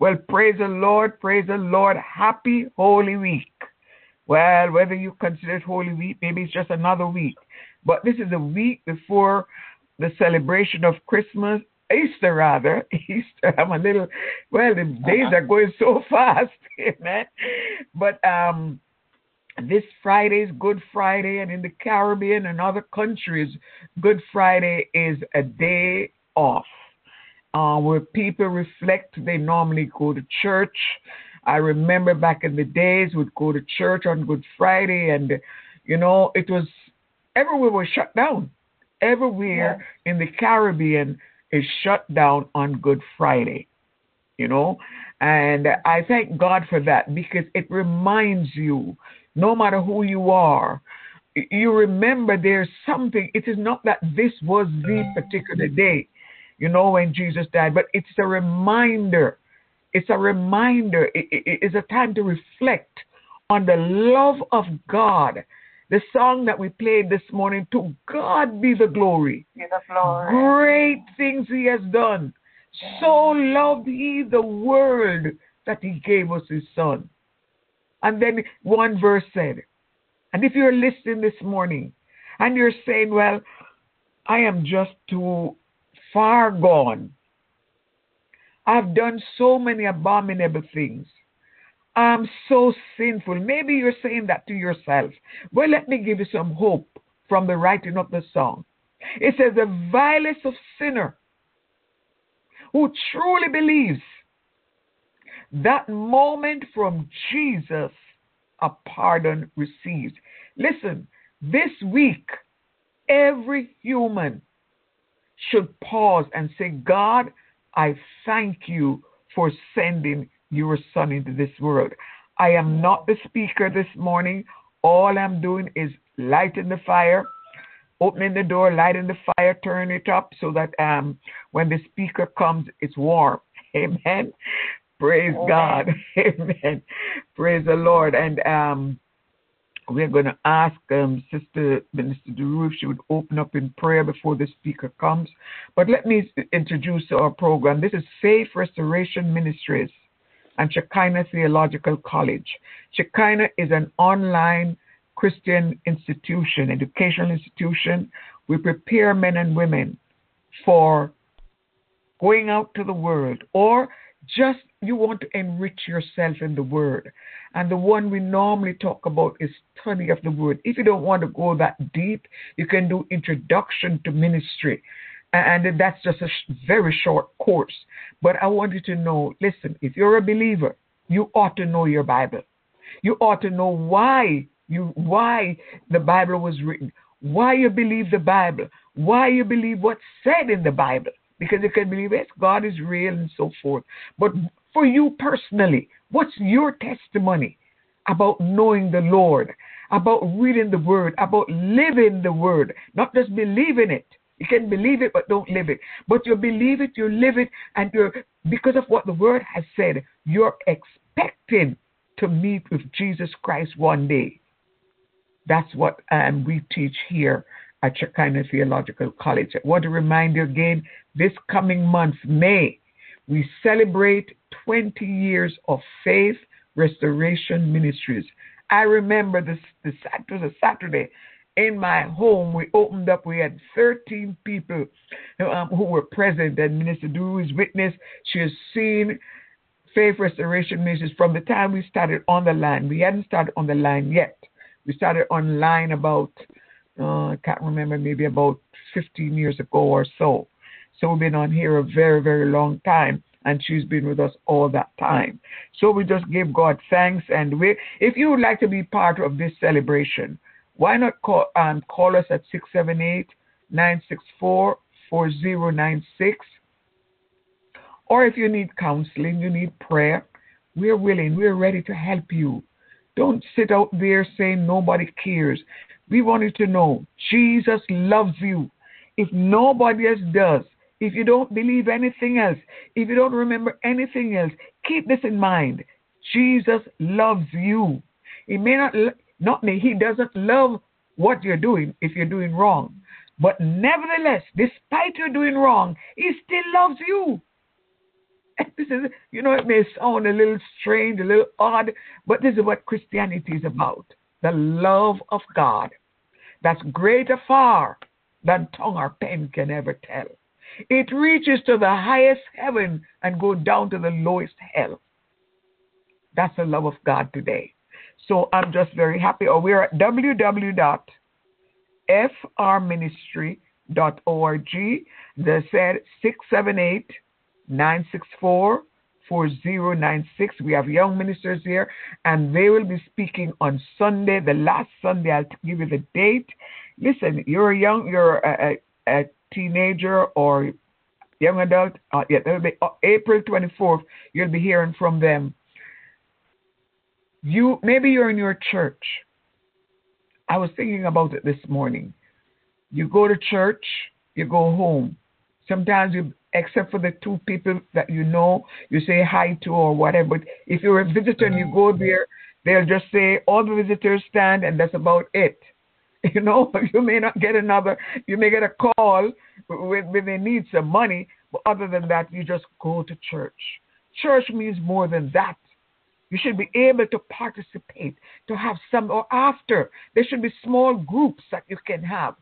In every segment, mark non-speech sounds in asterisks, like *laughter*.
Well, praise the Lord, praise the Lord. Happy Holy Week. Well, whether you consider it Holy Week, maybe it's just another week. But this is a week before the celebration of Christmas, Easter rather. *laughs* Easter, I'm a little, well, the days are going so *laughs* fast, *laughs* amen. But um, this Friday is Good Friday, and in the Caribbean and other countries, Good Friday is a day off uh, where people reflect. They normally go to church. I remember back in the days, we'd go to church on Good Friday, and you know, it was everywhere was shut down. Everywhere yeah. in the Caribbean is shut down on Good Friday. You know, and I thank God for that because it reminds you, no matter who you are, you remember there's something. It is not that this was the particular day you know, when Jesus died. But it's a reminder. It's a reminder. It, it, it's a time to reflect on the love of God. The song that we played this morning, To God be the glory. Be the glory. Great things He has done. So loved He the world that He gave us His Son. And then one verse said, and if you're listening this morning and you're saying, well, I am just too far gone. I've done so many abominable things. I'm so sinful. Maybe you're saying that to yourself. Well, let me give you some hope from the writing of the song. It says, The vilest of sinner who truly believes that moment from Jesus a pardon receives. Listen, this week, every human should pause and say, God, I thank you for sending your son into this world. I am not the speaker this morning. All I'm doing is lighting the fire, opening the door, lighting the fire, turning it up so that um, when the speaker comes, it's warm. *laughs* Amen. Praise Amen. God. *laughs* Amen. Praise the Lord. And um, we're going to ask um, Sister Minister DeRue if she would open up in prayer before the speaker comes. But let me introduce our program. This is Faith Restoration Ministries and Shekinah Theological College. Shekinah is an online Christian institution, educational institution. We prepare men and women for going out to the world or just you want to enrich yourself in the word. And the one we normally talk about is study of the word. If you don't want to go that deep, you can do introduction to ministry. And that's just a very short course. But I want you to know listen, if you're a believer, you ought to know your Bible. You ought to know why you why the Bible was written, why you believe the Bible, why you believe what's said in the Bible because you can believe it, God is real and so forth. But for you personally, what's your testimony about knowing the Lord, about reading the Word, about living the Word, not just believing it? You can believe it, but don't live it. But you believe it, you live it, and you're because of what the Word has said, you're expecting to meet with Jesus Christ one day. That's what um, we teach here at Shekinah Theological College. I want to remind you again this coming month, May, we celebrate 20 years of faith restoration ministries. I remember this, this it was a Saturday in my home. We opened up, we had 13 people um, who were present, and Minister Duru is witness. She has seen faith restoration ministries from the time we started on the line. We hadn't started on the line yet. We started online about, uh, I can't remember, maybe about 15 years ago or so. So we've been on here a very, very long time, and she's been with us all that time. So we just give God thanks, and we, if you would like to be part of this celebration, why not call um, call us at 678 964 4096. Or if you need counseling, you need prayer, we're willing, we're ready to help you. Don't sit out there saying nobody cares. We want you to know Jesus loves you. If nobody else does, if you don't believe anything else, if you don't remember anything else, keep this in mind. Jesus loves you. He may not, not me, he doesn't love what you're doing if you're doing wrong. But nevertheless, despite you doing wrong, he still loves you. *laughs* this is, you know, it may sound a little strange, a little odd, but this is what Christianity is about the love of God that's greater far than tongue or pen can ever tell. It reaches to the highest heaven and go down to the lowest hell. That's the love of God today. So I'm just very happy. Or oh, we're at www.frministry.org. They said 678 964 4096. We have young ministers here, and they will be speaking on Sunday, the last Sunday. I'll give you the date. Listen, you're young, you're a, a, a teenager or young adult. Uh, yeah, that'll be uh, April 24th. You'll be hearing from them. You maybe you're in your church. I was thinking about it this morning. You go to church, you go home. Sometimes you except for the two people that you know, you say hi to or whatever. But if you're a visitor and you go there, they'll just say all the visitors stand and that's about it. *laughs* You know, *laughs* you may not get another, you may get a call when, they need some money, but other than that, you just go to church. Church means more than that. You should be able to participate, to have some, or after. There should be small groups that you can have.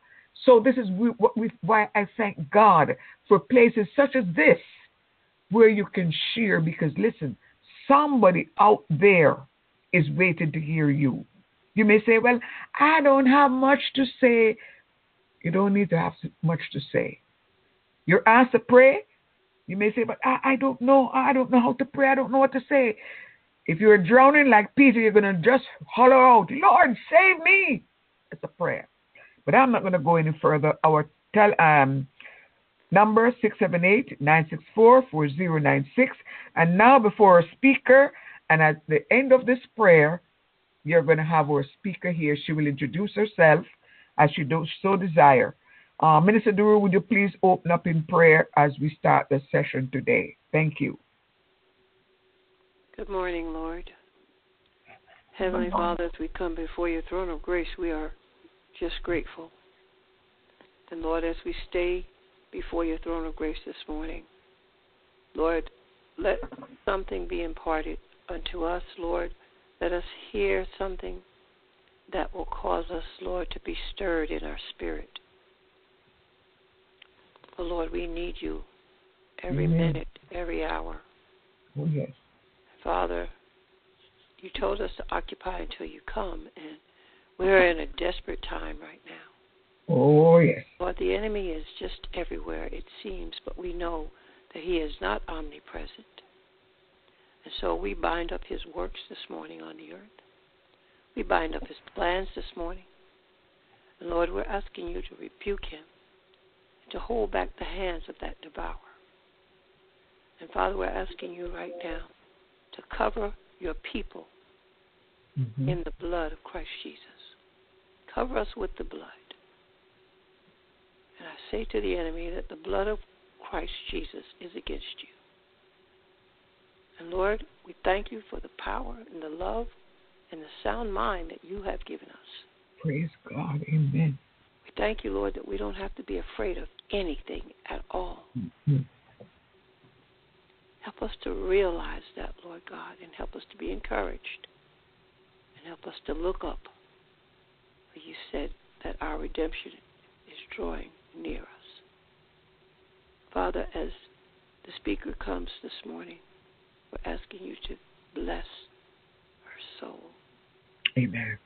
So this is what we, why I thank God for places such as this where you can share because listen, somebody out there is waiting to hear you. You may say, Well, I don't have much to say. You don't need to have much to say. You're asked to pray. You may say, But I, I don't know. I don't know how to pray. I don't know what to say. If you're drowning like Peter, you're going to just holler out, Lord, save me. It's a prayer. But I'm not going to go any further. Our tel- um, number 678-964-4096. And now before our speaker, and at the end of this prayer, you're going to have our speaker here. She will introduce herself as she does so desire. Uh, Minister Duru, would you please open up in prayer as we start the session today? Thank you. Good morning, Lord. Heavenly Father, as we come before your throne of grace, we are just grateful. And Lord, as we stay before your throne of grace this morning, Lord, let something be imparted unto us, Lord. Let us hear something that will cause us, Lord, to be stirred in our spirit. Oh, Lord, we need you every Amen. minute, every hour. Oh, yes. Father, you told us to occupy until you come, and we're in a desperate time right now. Oh, yes. Lord, the enemy is just everywhere, it seems, but we know that he is not omnipresent. And so we bind up his works this morning on the earth. We bind up his plans this morning. And Lord, we're asking you to rebuke him, to hold back the hands of that devourer. And Father, we're asking you right now to cover your people mm-hmm. in the blood of Christ Jesus. Cover us with the blood. And I say to the enemy that the blood of Christ Jesus is against you. And Lord, we thank you for the power and the love and the sound mind that you have given us. Praise God. Amen. We thank you, Lord, that we don't have to be afraid of anything at all. Mm-hmm. Help us to realize that, Lord God, and help us to be encouraged and help us to look up For you said that our redemption is drawing near us. Father, as the speaker comes this morning, we're asking you to bless her soul. Amen.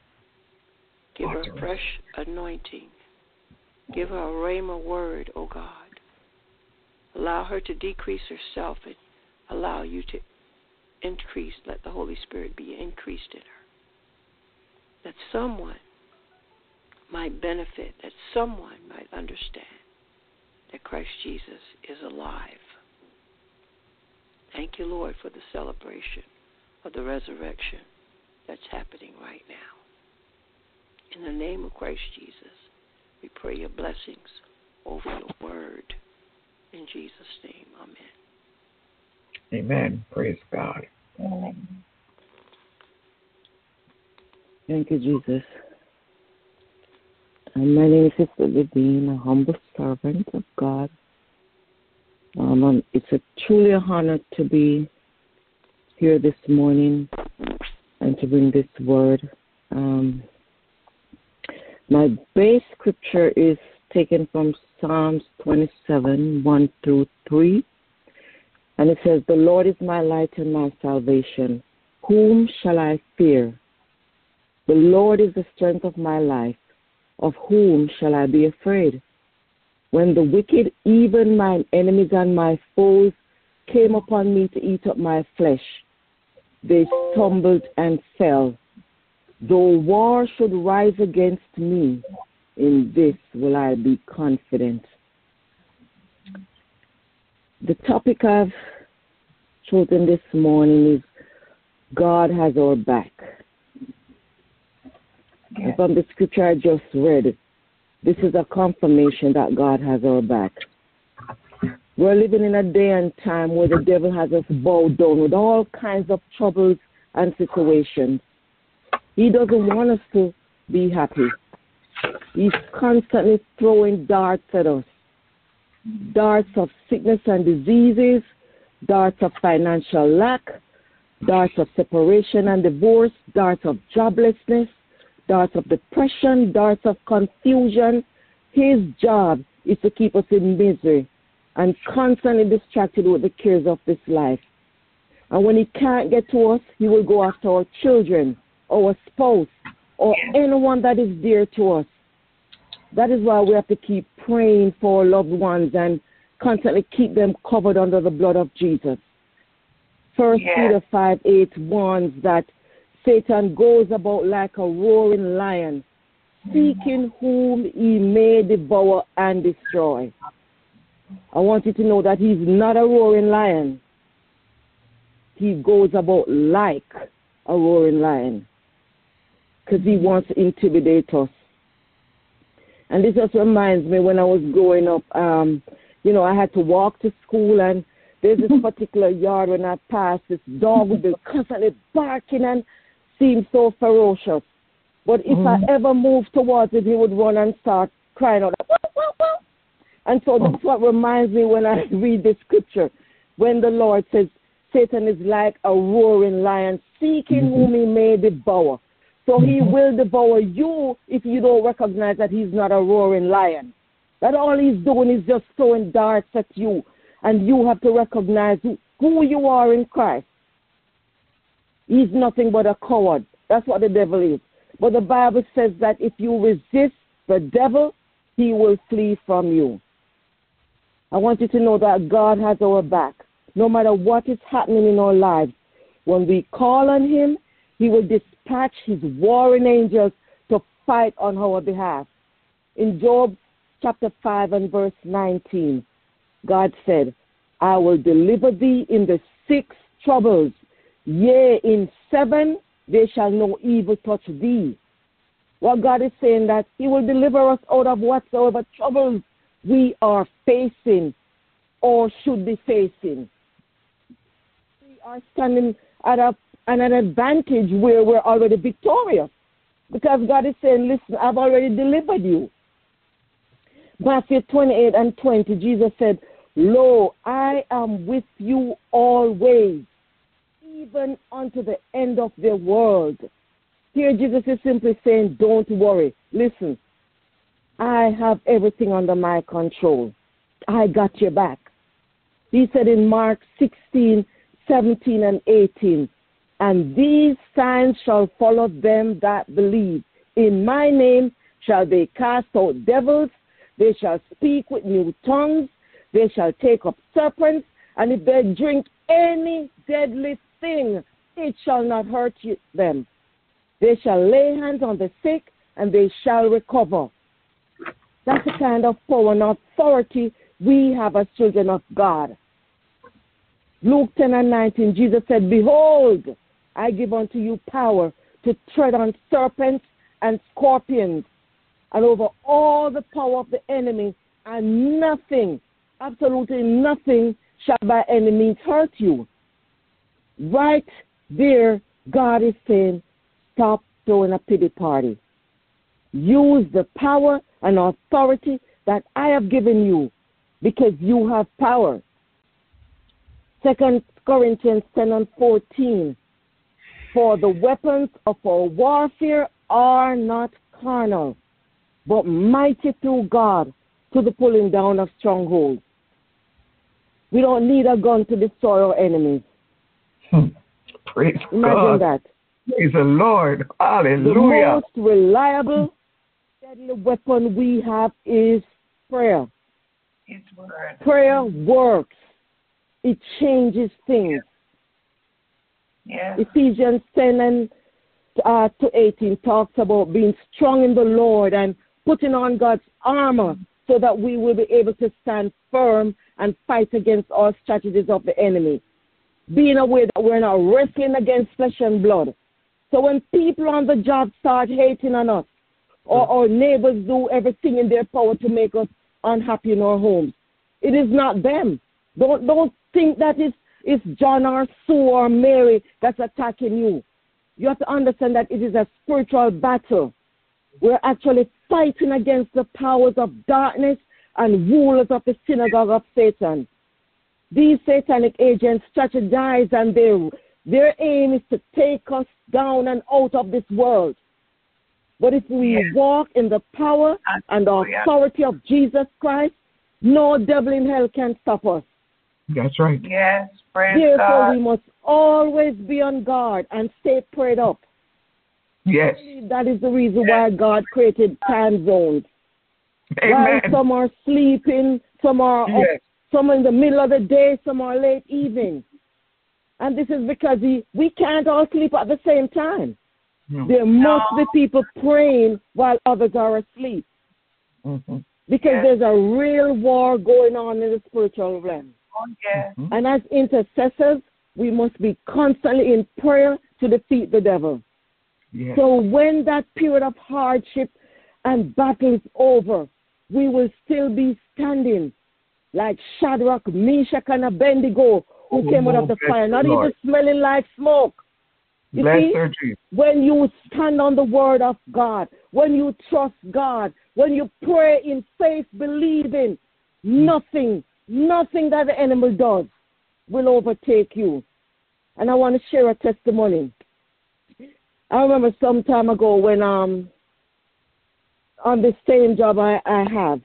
Give her fresh anointing. Give her a rhema word, O oh God. Allow her to decrease herself and allow you to increase. Let the Holy Spirit be increased in her. That someone might benefit, that someone might understand that Christ Jesus is alive. Thank you, Lord, for the celebration of the resurrection that's happening right now. In the name of Christ Jesus, we pray your blessings over your word. In Jesus' name, amen. Amen. Praise God. Amen. Thank you, Jesus. And my name is Sister Vivian, a humble servant of God. Um, um, it's a truly a honor to be here this morning and to bring this word. Um, my base scripture is taken from Psalms 27 1 through 3. And it says, The Lord is my light and my salvation. Whom shall I fear? The Lord is the strength of my life. Of whom shall I be afraid? When the wicked, even mine enemies and my foes, came upon me to eat up my flesh, they stumbled and fell. Though war should rise against me, in this will I be confident. The topic I've chosen this morning is God has our back. Yes. From the scripture I just read, this is a confirmation that God has our back. We're living in a day and time where the devil has us bowed down with all kinds of troubles and situations. He doesn't want us to be happy. He's constantly throwing darts at us darts of sickness and diseases, darts of financial lack, darts of separation and divorce, darts of joblessness, darts of depression, darts of confusion. His job is to keep us in misery and constantly distracted with the cares of this life. And when he can't get to us, he will go after our children, our spouse, or anyone that is dear to us. That is why we have to keep praying for our loved ones and constantly keep them covered under the blood of Jesus. First yeah. Peter 5 8 warns that Satan goes about like a roaring lion, seeking whom he may devour and destroy. I want you to know that he's not a roaring lion. He goes about like a roaring lion because he wants to intimidate us. And this just reminds me when I was growing up, um, you know, I had to walk to school and there's this *laughs* particular yard when I passed, this dog would be constantly barking and seemed so ferocious. But if mm. I mm-hmm. ever moved towards it, he would run and start crying out. And so that's what reminds me when I *laughs* read the scripture, when the Lord says, Satan is like a roaring lion, seeking mm-hmm. whom he may devour. So he mm-hmm. will devour you if you don't recognize that he's not a roaring lion. That all he's doing is just throwing darts at you, and you have to recognize who, who you are in Christ. He's nothing but a coward. That's what the devil is. But the Bible says that if you resist the devil, he will flee from you. I want you to know that God has our back. No matter what is happening in our lives, when we call on him, he will dispatch his warring angels to fight on our behalf. In Job chapter 5 and verse 19, God said, I will deliver thee in the six troubles. Yea, in seven there shall no evil touch thee. What God is saying that He will deliver us out of whatsoever troubles we are facing or should be facing. We are standing at, a, at an advantage where we're already victorious because God is saying, Listen, I've already delivered you. Matthew 28 and 20, Jesus said, Lo, I am with you always, even unto the end of the world. Here, Jesus is simply saying, Don't worry. Listen, I have everything under my control. I got your back. He said in Mark 16, 17, and 18, And these signs shall follow them that believe. In my name shall they cast out devils, they shall speak with new tongues, they shall take up serpents, and if they drink any deadly thing, it shall not hurt you, them. They shall lay hands on the sick, and they shall recover. That's the kind of power and authority we have as children of God. Luke 10 and 19, Jesus said, Behold, I give unto you power to tread on serpents and scorpions and over all the power of the enemy, and nothing, absolutely nothing, shall by any means hurt you. Right there, God is saying, Stop throwing a pity party. Use the power and authority that I have given you because you have power. Second Corinthians 10 and 14. For the weapons of our warfare are not carnal, but mighty through God to the pulling down of strongholds. We don't need a gun to destroy our enemies. Praise Imagine God. that. Praise the Lord. Hallelujah. The most reliable, deadly weapon we have is prayer. His word. Prayer works. It changes things. Yes. Ephesians 10 and uh, to 18 talks about being strong in the Lord and putting on God's armor so that we will be able to stand firm and fight against all strategies of the enemy. Being aware that we're not wrestling against flesh and blood. So when people on the job start hating on us, or our neighbors do everything in their power to make us unhappy in our homes, it is not them. Don't don't think that it's, it's John or Sue or Mary that's attacking you. You have to understand that it is a spiritual battle. We're actually fighting against the powers of darkness and rulers of the synagogue of Satan. These satanic agents strategize and their, their aim is to take us down and out of this world. But if we Yes. walk in the power and authority of Jesus Christ, no devil in hell can stop us. That's right. Yes, praise Therefore, God. we must always be on guard and stay prayed up. Yes. That is the reason why God created time zones. Amen. While some are sleeping, some are up, Yes. Some are in the middle of the day, some are late evening. And this is because he, we can't all sleep at the same time. No. There must be people praying while others are asleep. Mhm. Because Yes. there's a real war going on in the spiritual realm. Oh, yes. Mhm. And as intercessors, we must be constantly in prayer to defeat the devil. Yes. So when that period of hardship and battle is over, we will still be standing like Shadrach, Meshach, and Abednego, who Oh, came out of the fire, not Lord. even smelling like smoke. You Bless see, her, when you stand on the word of God, when you trust God, when you pray in faith, believing, nothing, nothing that the enemy does will overtake you. And I want to share a testimony. I remember some time ago when um on the same job I, I have,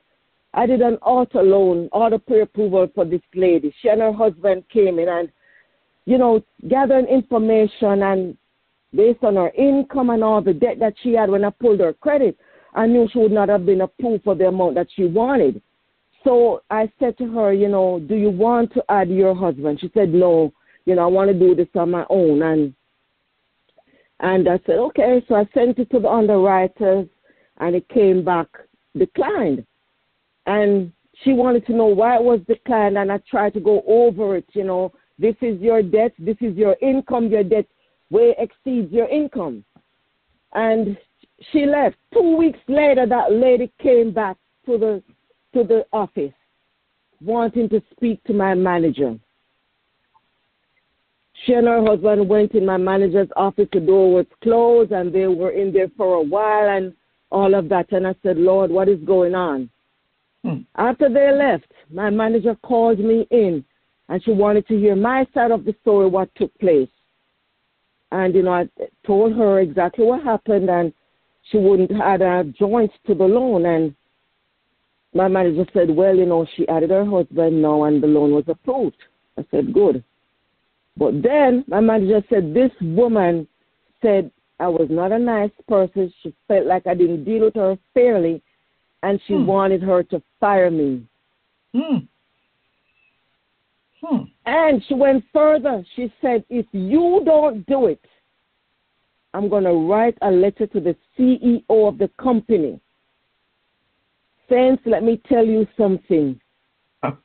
I did an auto loan, auto pre-approval for this lady. She and her husband came in and, you know, gathering information and based on her income and all the debt that she had when I pulled her credit, I knew she would not have been approved for the amount that she wanted. So I said to her, you know, do you want to add your husband? She said, no, you know, I want to do this on my own. And and I said, okay. So I sent it to the underwriters, and it came back declined. And she wanted to know why it was declined, and I tried to go over it. You know, this is your debt, this is your income, your debt way exceeds your income. And she left. Two weeks later, that lady came back to the to the office, wanting to speak to my manager. She and her husband went in my manager's office. The door was closed, and they were in there for a while, and all of that. And I said, Lord, what is going on? Hmm. After they left, my manager called me in, and she wanted to hear my side of the story, what took place. And you know, I told her exactly what happened, and she wouldn't add a joint to the loan. And my manager said, "Well, you know, she added her husband now, and the loan was approved." I said, "Good." But then my manager said, "This woman said I was not a nice person. She felt like I didn't deal with her fairly, and she Hmm. wanted her to fire me." Hmm. Hmm. And she went further. She said, if you don't do it, I'm going to write a letter to the CEO of the company. Saints, let me tell you something.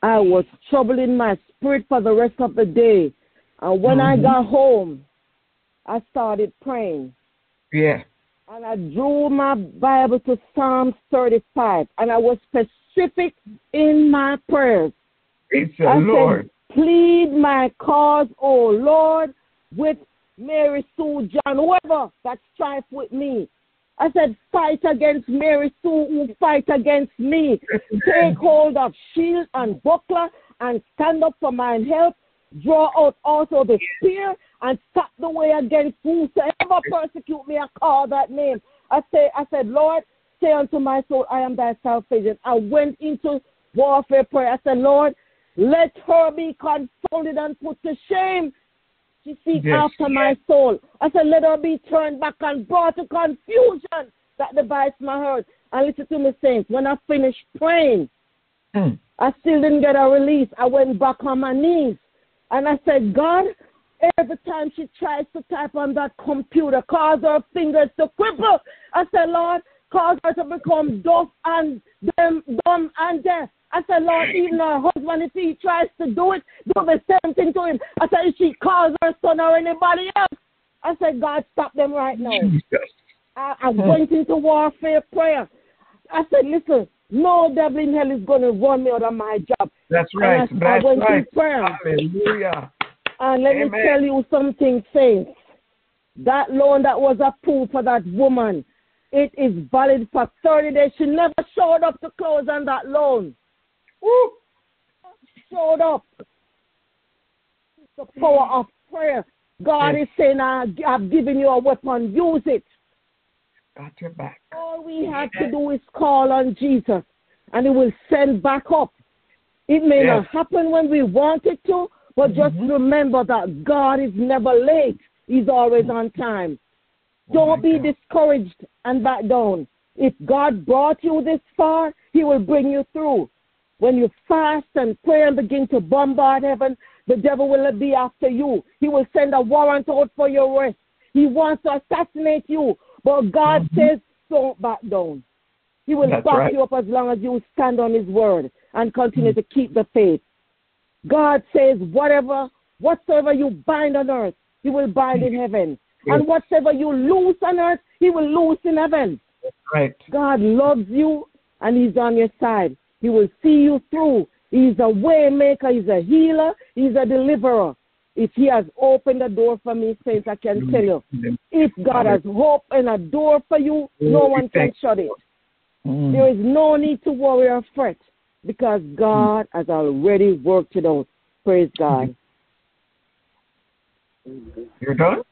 I was troubled in my spirit for the rest of the day. And when I Mhm. got home, I started praying. Yeah. And I drew my Bible to Psalms 35. And I was specific in my prayers. Praise the Lord. said, plead my cause, O Lord, with Mary Sue John, whoever that strife with me. I said, fight against Mary Sue who fight against me. *laughs* Take hold of shield and buckler and stand up for mine help. Draw out also the spear and stop the way against whosoever persecute me. I call that name. I say, I said, Lord, say unto my soul, I am thy salvation. I went into warfare prayer. I said, Lord, let her be confounded and put to shame. She seeks Yes. after my soul. I said, let her be turned back and brought to confusion that divides my heart. And listen to me, saints. When I finished praying, Mm. I still didn't get a release. I went back on my knees and I said, God, every time she tries to type on that computer, cause her fingers to cripple. I said, Lord, cause her to become deaf and dumb, dumb and deaf. I said, Lord, even her husband, if he tries to do it, do the same thing to him. I said, if she calls her son or anybody else, I said, God, stop them right now. Jesus. I, I went into warfare prayer. I said, listen, no devil in hell is going to run me out of my job. That's right. And I, That's I went right. prayer. Hallelujah. And let Amen. me tell you something, saints. That loan that was approved for that woman, it is valid for 30 days. She never showed up to close on that loan. Woo. Showed up. The power of prayer. God Yes. is saying, I, I've given you a weapon. Use it. Got your back. All we have to do is call on Jesus, and He will send back up. It may not happen when we want it to, but just Mhm. remember that God is never late. He's always on time. Oh Don't be God. discouraged and back down. If God brought you this far, He will bring you through. When you fast and pray and begin to bombard heaven, the devil will be after you. He will send a warrant out for your arrest. He wants to assassinate you. But God Mhm. says, don't back down. He will That's back right. you up as long as you stand on His word and continue Mhm. to keep the faith. God says, whatever, whatsoever you bind on earth, He will bind in heaven. Yes. And whatsoever you loose on earth, He will loose in heaven. Right. God loves you and He's on your side. He will see you through. He's a way maker, He's a healer, He's a deliverer. If He has opened the door for me, saints, I can tell you. If God has opened a door for you, no one can shut it. Mm. There is no need to worry or fret because God has already worked it out. Praise God. You're done?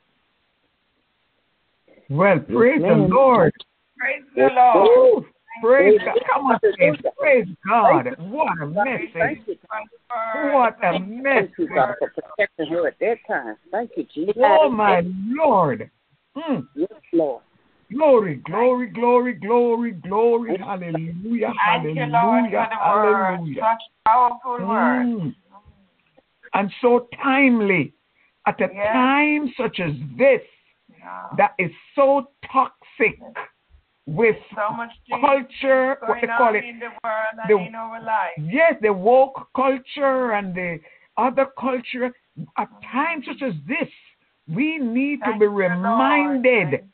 Well, praise the Lord. Praise the Lord. Woo. Praise God. Come on, saints. Praise God. What a Thank message. you for the word. What a Thank message. you, God, for protecting her at that time. Thank you, Jesus. Oh, my Lord. Mm. Yes, Lord. Glory, glory, glory, glory, glory. Hallelujah. Thank you, Lord, Hallelujah. word. Hallelujah. Such powerful. Mm. And so timely at a Yes. time such as this Yeah. that is so toxic with So much culture, what they call it, the world the- life. yes, the woke culture and the other culture. At times such as this, we need to be reminded.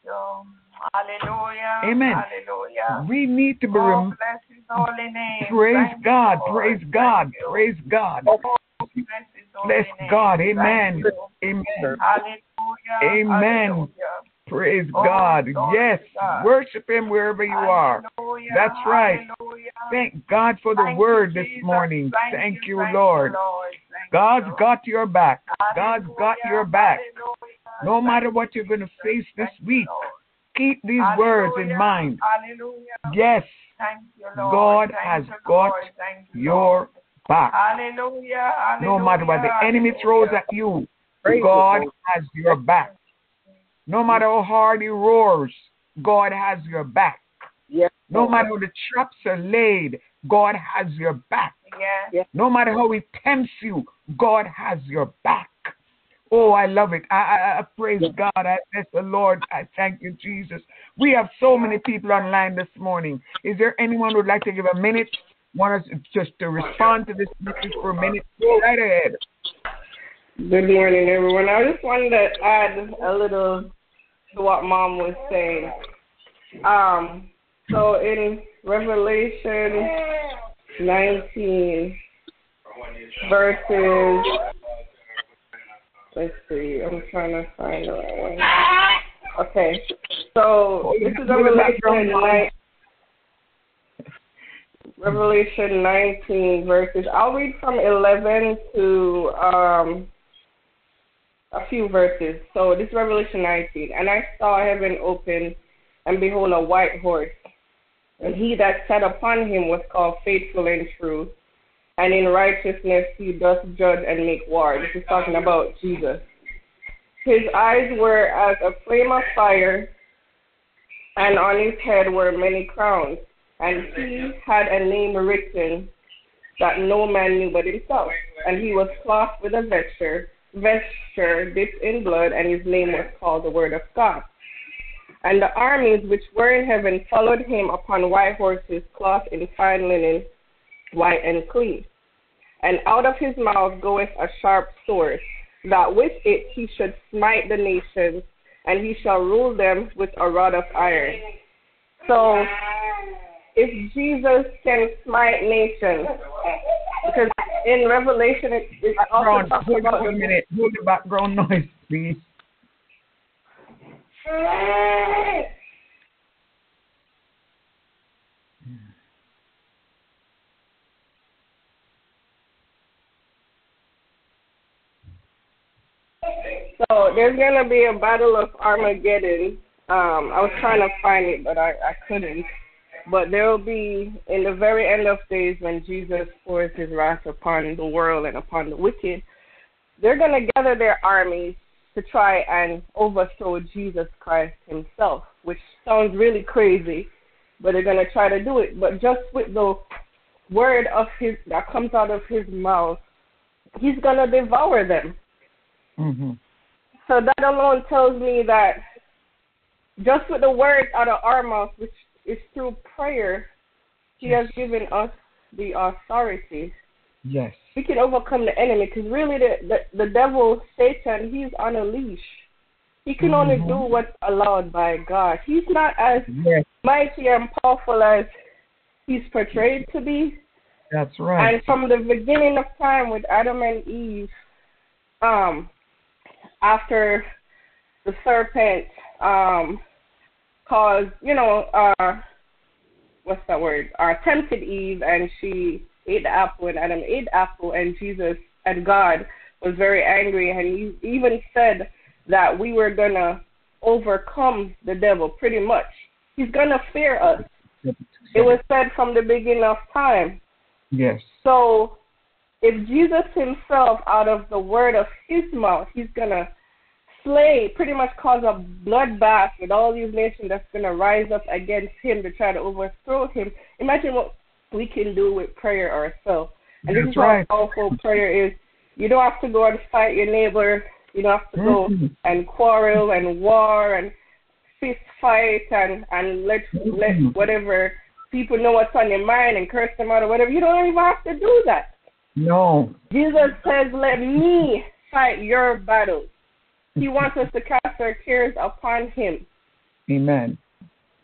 Hallelujah. Amen. Hallelujah. We need to be Oh, rem- bless his holy name. praise Thank God, Lord. praise God, you. praise God. Oh, bless Bless. God, amen, you. amen. Hallelujah. Amen. Hallelujah. Praise Oh, God. Yes, God. worship Him wherever you are. Hallelujah. That's right. Hallelujah. Thank God for the Thank word you, this morning. Thank, Thank you, Lord. Lord. Thank God's you. got your back. God's got your back. Hallelujah. No matter what you, you're going to face this week, Lord. Keep these words in mind. Hallelujah. Yes, Thank you, Lord. God Thank has you, got you, your back. Hallelujah. Hallelujah. No matter what the enemy throws at you, Praise God has your back. No matter how hard he roars, God has your back. Yes, No matter how the traps are laid, God has your back. Yes. No matter how he tempts you, God has your back. Oh, I love it. I, I, I praise God. I bless the Lord. I thank you, Jesus. We have so many people online this morning. Is there anyone who would like to give a minute? Want us just to respond to this message for a minute? Go right ahead. Good morning, everyone. I just wanted to add a little to what Mom was saying. Um, so in Revelation 19, verses, let's see, I'm trying to find the right one. Okay, so this is Revelation 9. Revelation 19 verses. I'll read from 11 to um, a few verses. So this is Revelation 19. And I saw heaven open, and behold, a white horse. And he that sat upon him was called faithful and true. And in righteousness he doth judge and make war. This is talking about Jesus. His eyes were as a flame of fire, and on his head were many crowns. And he had a name written that no man knew but himself. And he was clothed with a vesture, vesture dipped in blood, and his name was called the Word of God. And the armies which were in heaven followed him upon white horses, clothed in fine linen, white and clean. And out of his mouth goeth a sharp sword, that with it he should smite the nations, and he shall rule them with a rod of iron. So, if Jesus can smite nations, because in Revelation it, it also Background, talks hold about on a minute. Hold the background noise, please. So there's gonna be a battle of Armageddon. Um, I was trying to find it, but I, I couldn't. But there will be in the very end of days when Jesus pours his wrath upon the world and upon the wicked. They're gonna gather their armies to try and overthrow Jesus Christ himself, which sounds really crazy, but they're gonna try to do it. But just with the word of his that comes out of his mouth, he's gonna devour them. Mm-hmm. So that alone tells me that just with the words out of our mouth, which is through prayer, He has given us the authority. Yes. We can overcome the enemy because really the, the the devil, Satan, he's on a leash. He can only Mhm. do what's allowed by God. He's not as Yes, mighty and powerful as he's portrayed to be. that's right. And from the beginning of time with Adam and Eve, um, after the serpent um caused, you know, uh what's that word? Uh tempted Eve and she ate the apple and Adam ate the apple and Jesus and God was very angry and he even said that we were gonna overcome the devil pretty much. He's gonna fear us. It was said from the beginning of time. Yes. So if Jesus himself, out of the word of his mouth, he's going to slay, pretty much cause a bloodbath with all these nations that's going to rise up against him to try to overthrow him. Imagine what we can do with prayer ourselves. And this is right. how powerful prayer is. You don't have to go and fight your neighbor. You don't have to go Mhm. and quarrel and war and fist fight and and let let Mhm. whatever people know what's on your mind and curse them out or whatever. You don't even have to do that. No. Jesus says, Let me fight your battles. He wants us to cast our cares upon him. Amen.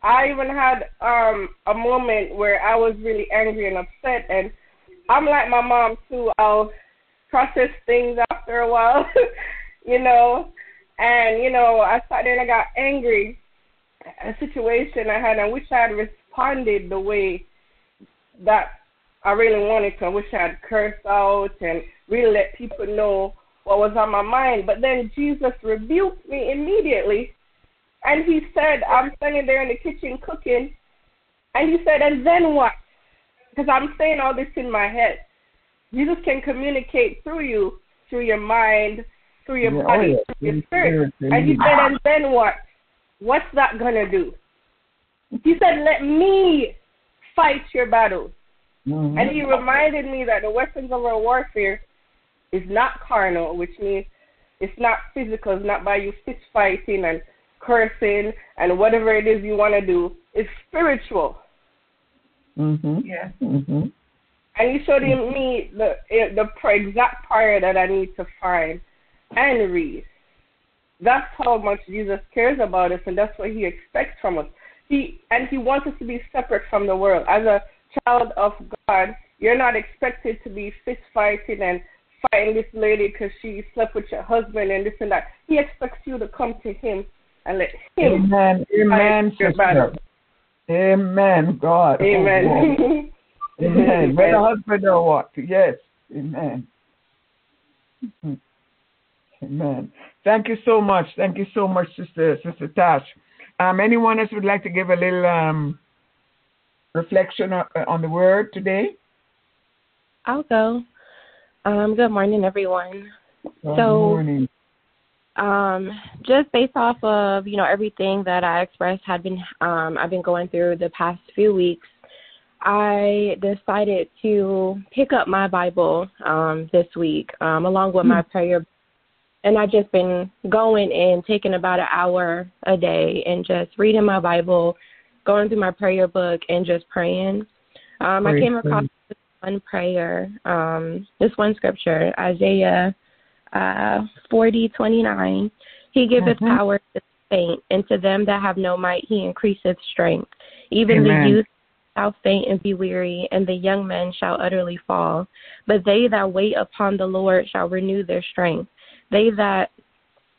I even had um a moment where I was really angry and upset and I'm like my mom too. I'll process things after a while, *laughs* you know. And, you know, I sat there and I got angry at a situation I had. I wish I had responded the way that I really wanted to. I wish I had cursed out and really let people know what was on my mind. But then Jesus rebuked me immediately. And he said, I'm standing there in the kitchen cooking. And he said, and then what? Because I'm saying all this in my head. Jesus can communicate through you, through your mind, through your Yeah, oh, body, yeah. through your spirit. And he said, and then what? What's that going to do? He said, let me fight your battles. Mhm. And he reminded me that the weapons of our warfare is not carnal, which means it's not physical, it's not by you fist fighting and cursing and whatever it is you want to do. It's spiritual. Mhm. Yes. Mhm. And he showed him me the eh, the pr- exact prayer that I need to find and read. That's how much Jesus cares about us, and that's what He expects from us. He and He wants us to be separate from the world. As a child of God, you're not expected to be fist fighting and fighting this lady because she slept with your husband and this and that. He expects you to come to Him and let Him. Amen. Amen, fight your sister. battle. Amen, God. Oh, God. Amen. *laughs* Amen. Whether husband or what? Yes. Amen. Amen. Thank you so much. Thank you so much, Sister Sister Tash. Um, anyone else would like to give a little um, reflection on, on the word today? I'll go. Um, good morning, everyone. Good So- morning. Um, just based off of you know everything that I expressed had been um, I've been going through the past few weeks. I decided to pick up my Bible um, this week um, along with my prayer, and I've just been going and taking about an hour a day and just reading my Bible, going through my prayer book, and just praying. Um, I came across this one prayer, um, this one scripture, Isaiah uh, forty twenty nine. He giveth Mhm. power to the faint, and to them that have no might he increaseth strength. Even Amen. the youth shall faint and be weary, and the young men shall utterly fall. But they that wait upon the Lord shall renew their strength. They that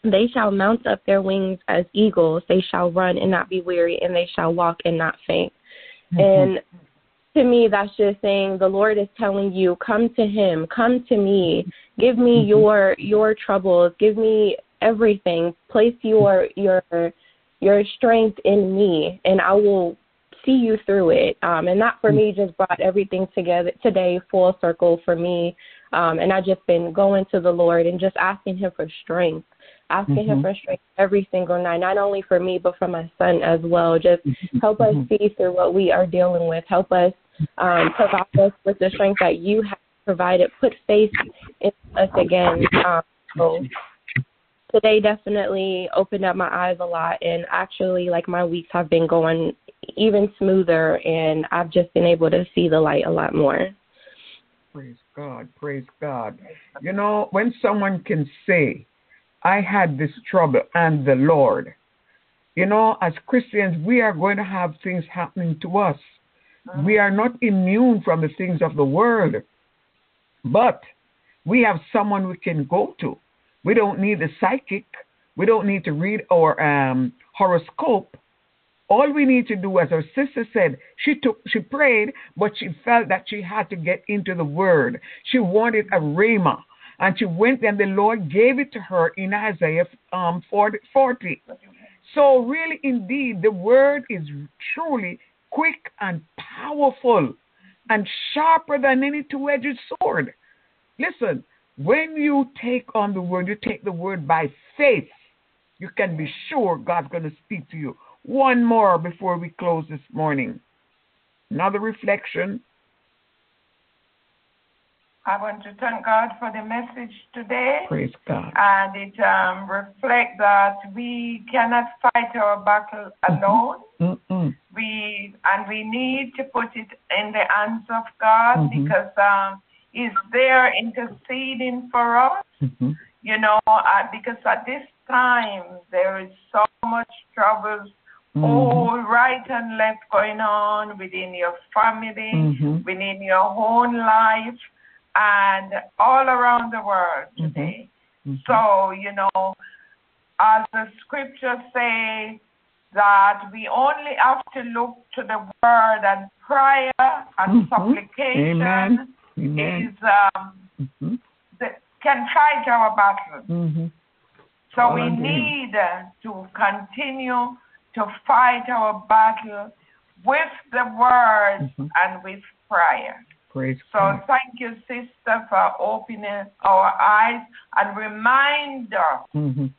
they shall mount up their wings as eagles. They shall run and not be weary, and they shall walk and not faint. And to me, that's just saying the Lord is telling you, come to Him, come to me, give me Mhm. your your troubles, give me everything, place your your your strength in me, and I will see you through it. Um, and that for me just brought everything together today, full circle for me. Um, and I've just been going to the Lord and just asking Him for strength, asking Him Mhm. for strength every single night, not only for me but for my son as well. Just help us Mhm. see through what we are dealing with. Help us um, provide us with the strength that you have provided. Put faith in us again. Um, so today definitely opened up my eyes a lot, and actually, like my weeks have been going even smoother, and I've just been able to see the light a lot more. Praise God. Praise God. You know, when someone can say, I had this trouble and the Lord, you know, as Christians, we are going to have things happening to us. We are not immune from the things of the world, but we have someone we can go to. We don't need a psychic. We don't need to read our um, horoscope. All we need to do, as our sister said, she took, she prayed, but she felt that she had to get into the Word. She wanted a rhema, and she went and the Lord gave it to her in Isaiah um, 40, 40. So really, indeed, the Word is truly quick and powerful, and sharper than any two-edged sword. Listen, when you take on the Word, you take the Word by faith. You can be sure God's going to speak to you. One more before we close this morning. Another reflection. I want to thank God for the message today. Praise God. And it um, reflects that we cannot fight our battle alone. Mm-mm. We and we need to put it in the hands of God Mhm. because um, He's there interceding for us. Mhm. You know, uh, because at this time there is so much troubles Mhm. all right and left going on within your family, Mhm. within your own life, and all around the world Mhm. today. Mhm. So, you know, as the scriptures say, that we only have to look to the word and prayer and Mhm. supplication Amen. Amen. is um, Mhm. that can fight our battle. Mhm. So we need uh, to continue to fight our battle with the word Mhm. and with prayer. Praise So God. thank you, sister, for opening our eyes and remind us Mhm.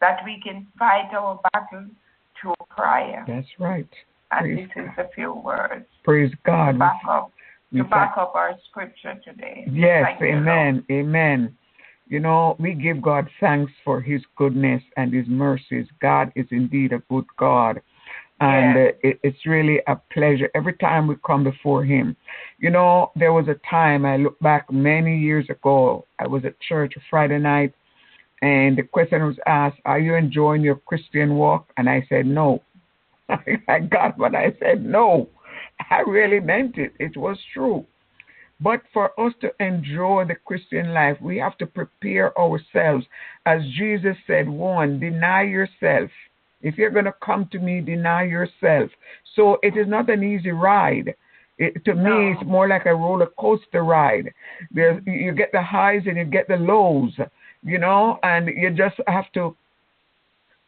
that we can fight our battle through prayer. That's right. And Praise this is a few words Praise to God. back up We to back up our scripture today. Yes, Thank you, amen, amen. You know, we give God thanks for His goodness and His mercies. God is indeed a good God. And Yes. uh, it, it's really a pleasure every time we come before Him. You know, there was a time I look back many years ago. I was at church a Friday night, and the question was asked, Are you enjoying your Christian walk? And I said, No. *laughs* I got what I said, No. I really meant it. It was true. But for us to enjoy the Christian life, we have to prepare ourselves. As Jesus said, one, deny yourself. If you're going to come to me, deny yourself. So it is not an easy ride. It, to me, it's more like a roller coaster ride. There's, you get the highs and you get the lows, you know, and you just have to.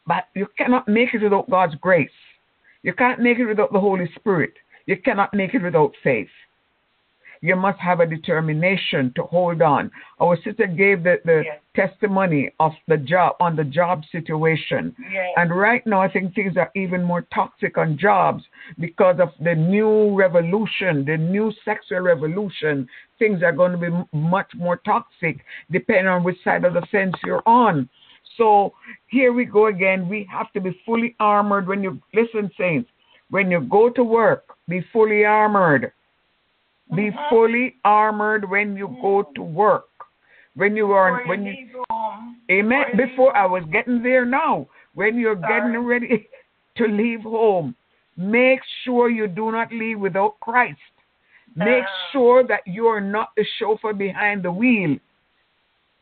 But you cannot make it without God's grace. You can't make it without the Holy Spirit. You cannot make it without faith you must have a determination to hold on. Our sister gave the, the Yes. testimony of the job on the job situation. Yes. And right now, I think things are even more toxic on jobs because of the new revolution, the new sexual revolution. Things are going to be much more toxic depending on which side of the fence you're on. So here we go again. We have to be fully armored when you listen, saints. When you go to work, be fully armored. Be fully armored when you go to work. When you are Before when you you leave home. Amen. Before I was getting there now. When you're Sorry. getting ready *laughs* to leave home, make sure you do not leave without Christ. Make sure that you're not the chauffeur behind the wheel.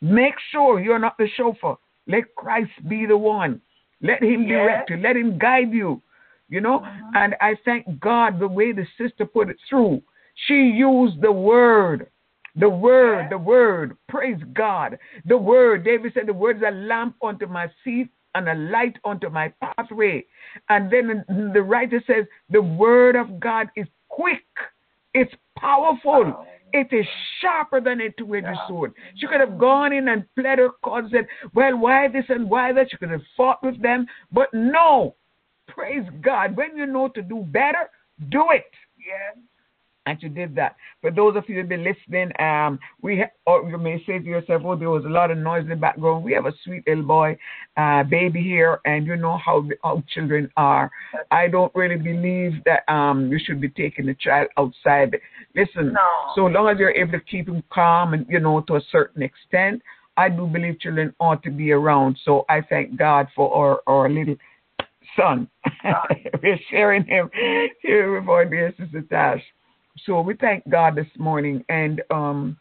Make sure you're not the chauffeur. Let Christ be the one. Let Him Yes. direct you. Let Him guide you. You know? Mhm. And I thank God the way the sister put it through. She used the word. The word, the word. Praise God. The word. David said, The word is a lamp unto my feet and a light unto my pathway. And then the writer says, The word of God is quick, it's powerful, oh. it is sharper than a two edged sword. She could have gone in and pled her cause, and said, Well, why this and why that? She could have fought with them. But no, praise God. When you know to do better, do it Yes. And you did that. For those of you who've been listening, um, we ha- or you may say to yourself, "Oh, there was a lot of noise in the background." We have a sweet little boy, uh, baby here, and you know how how children are. I don't really believe that um you should be taking the child outside. Listen, No. so long as you're able to keep him calm and you know to a certain extent, I do believe children ought to be around. So I thank God for our our little son. *laughs* We're sharing him here with our dear sister Tash. So we thank God this morning, and um,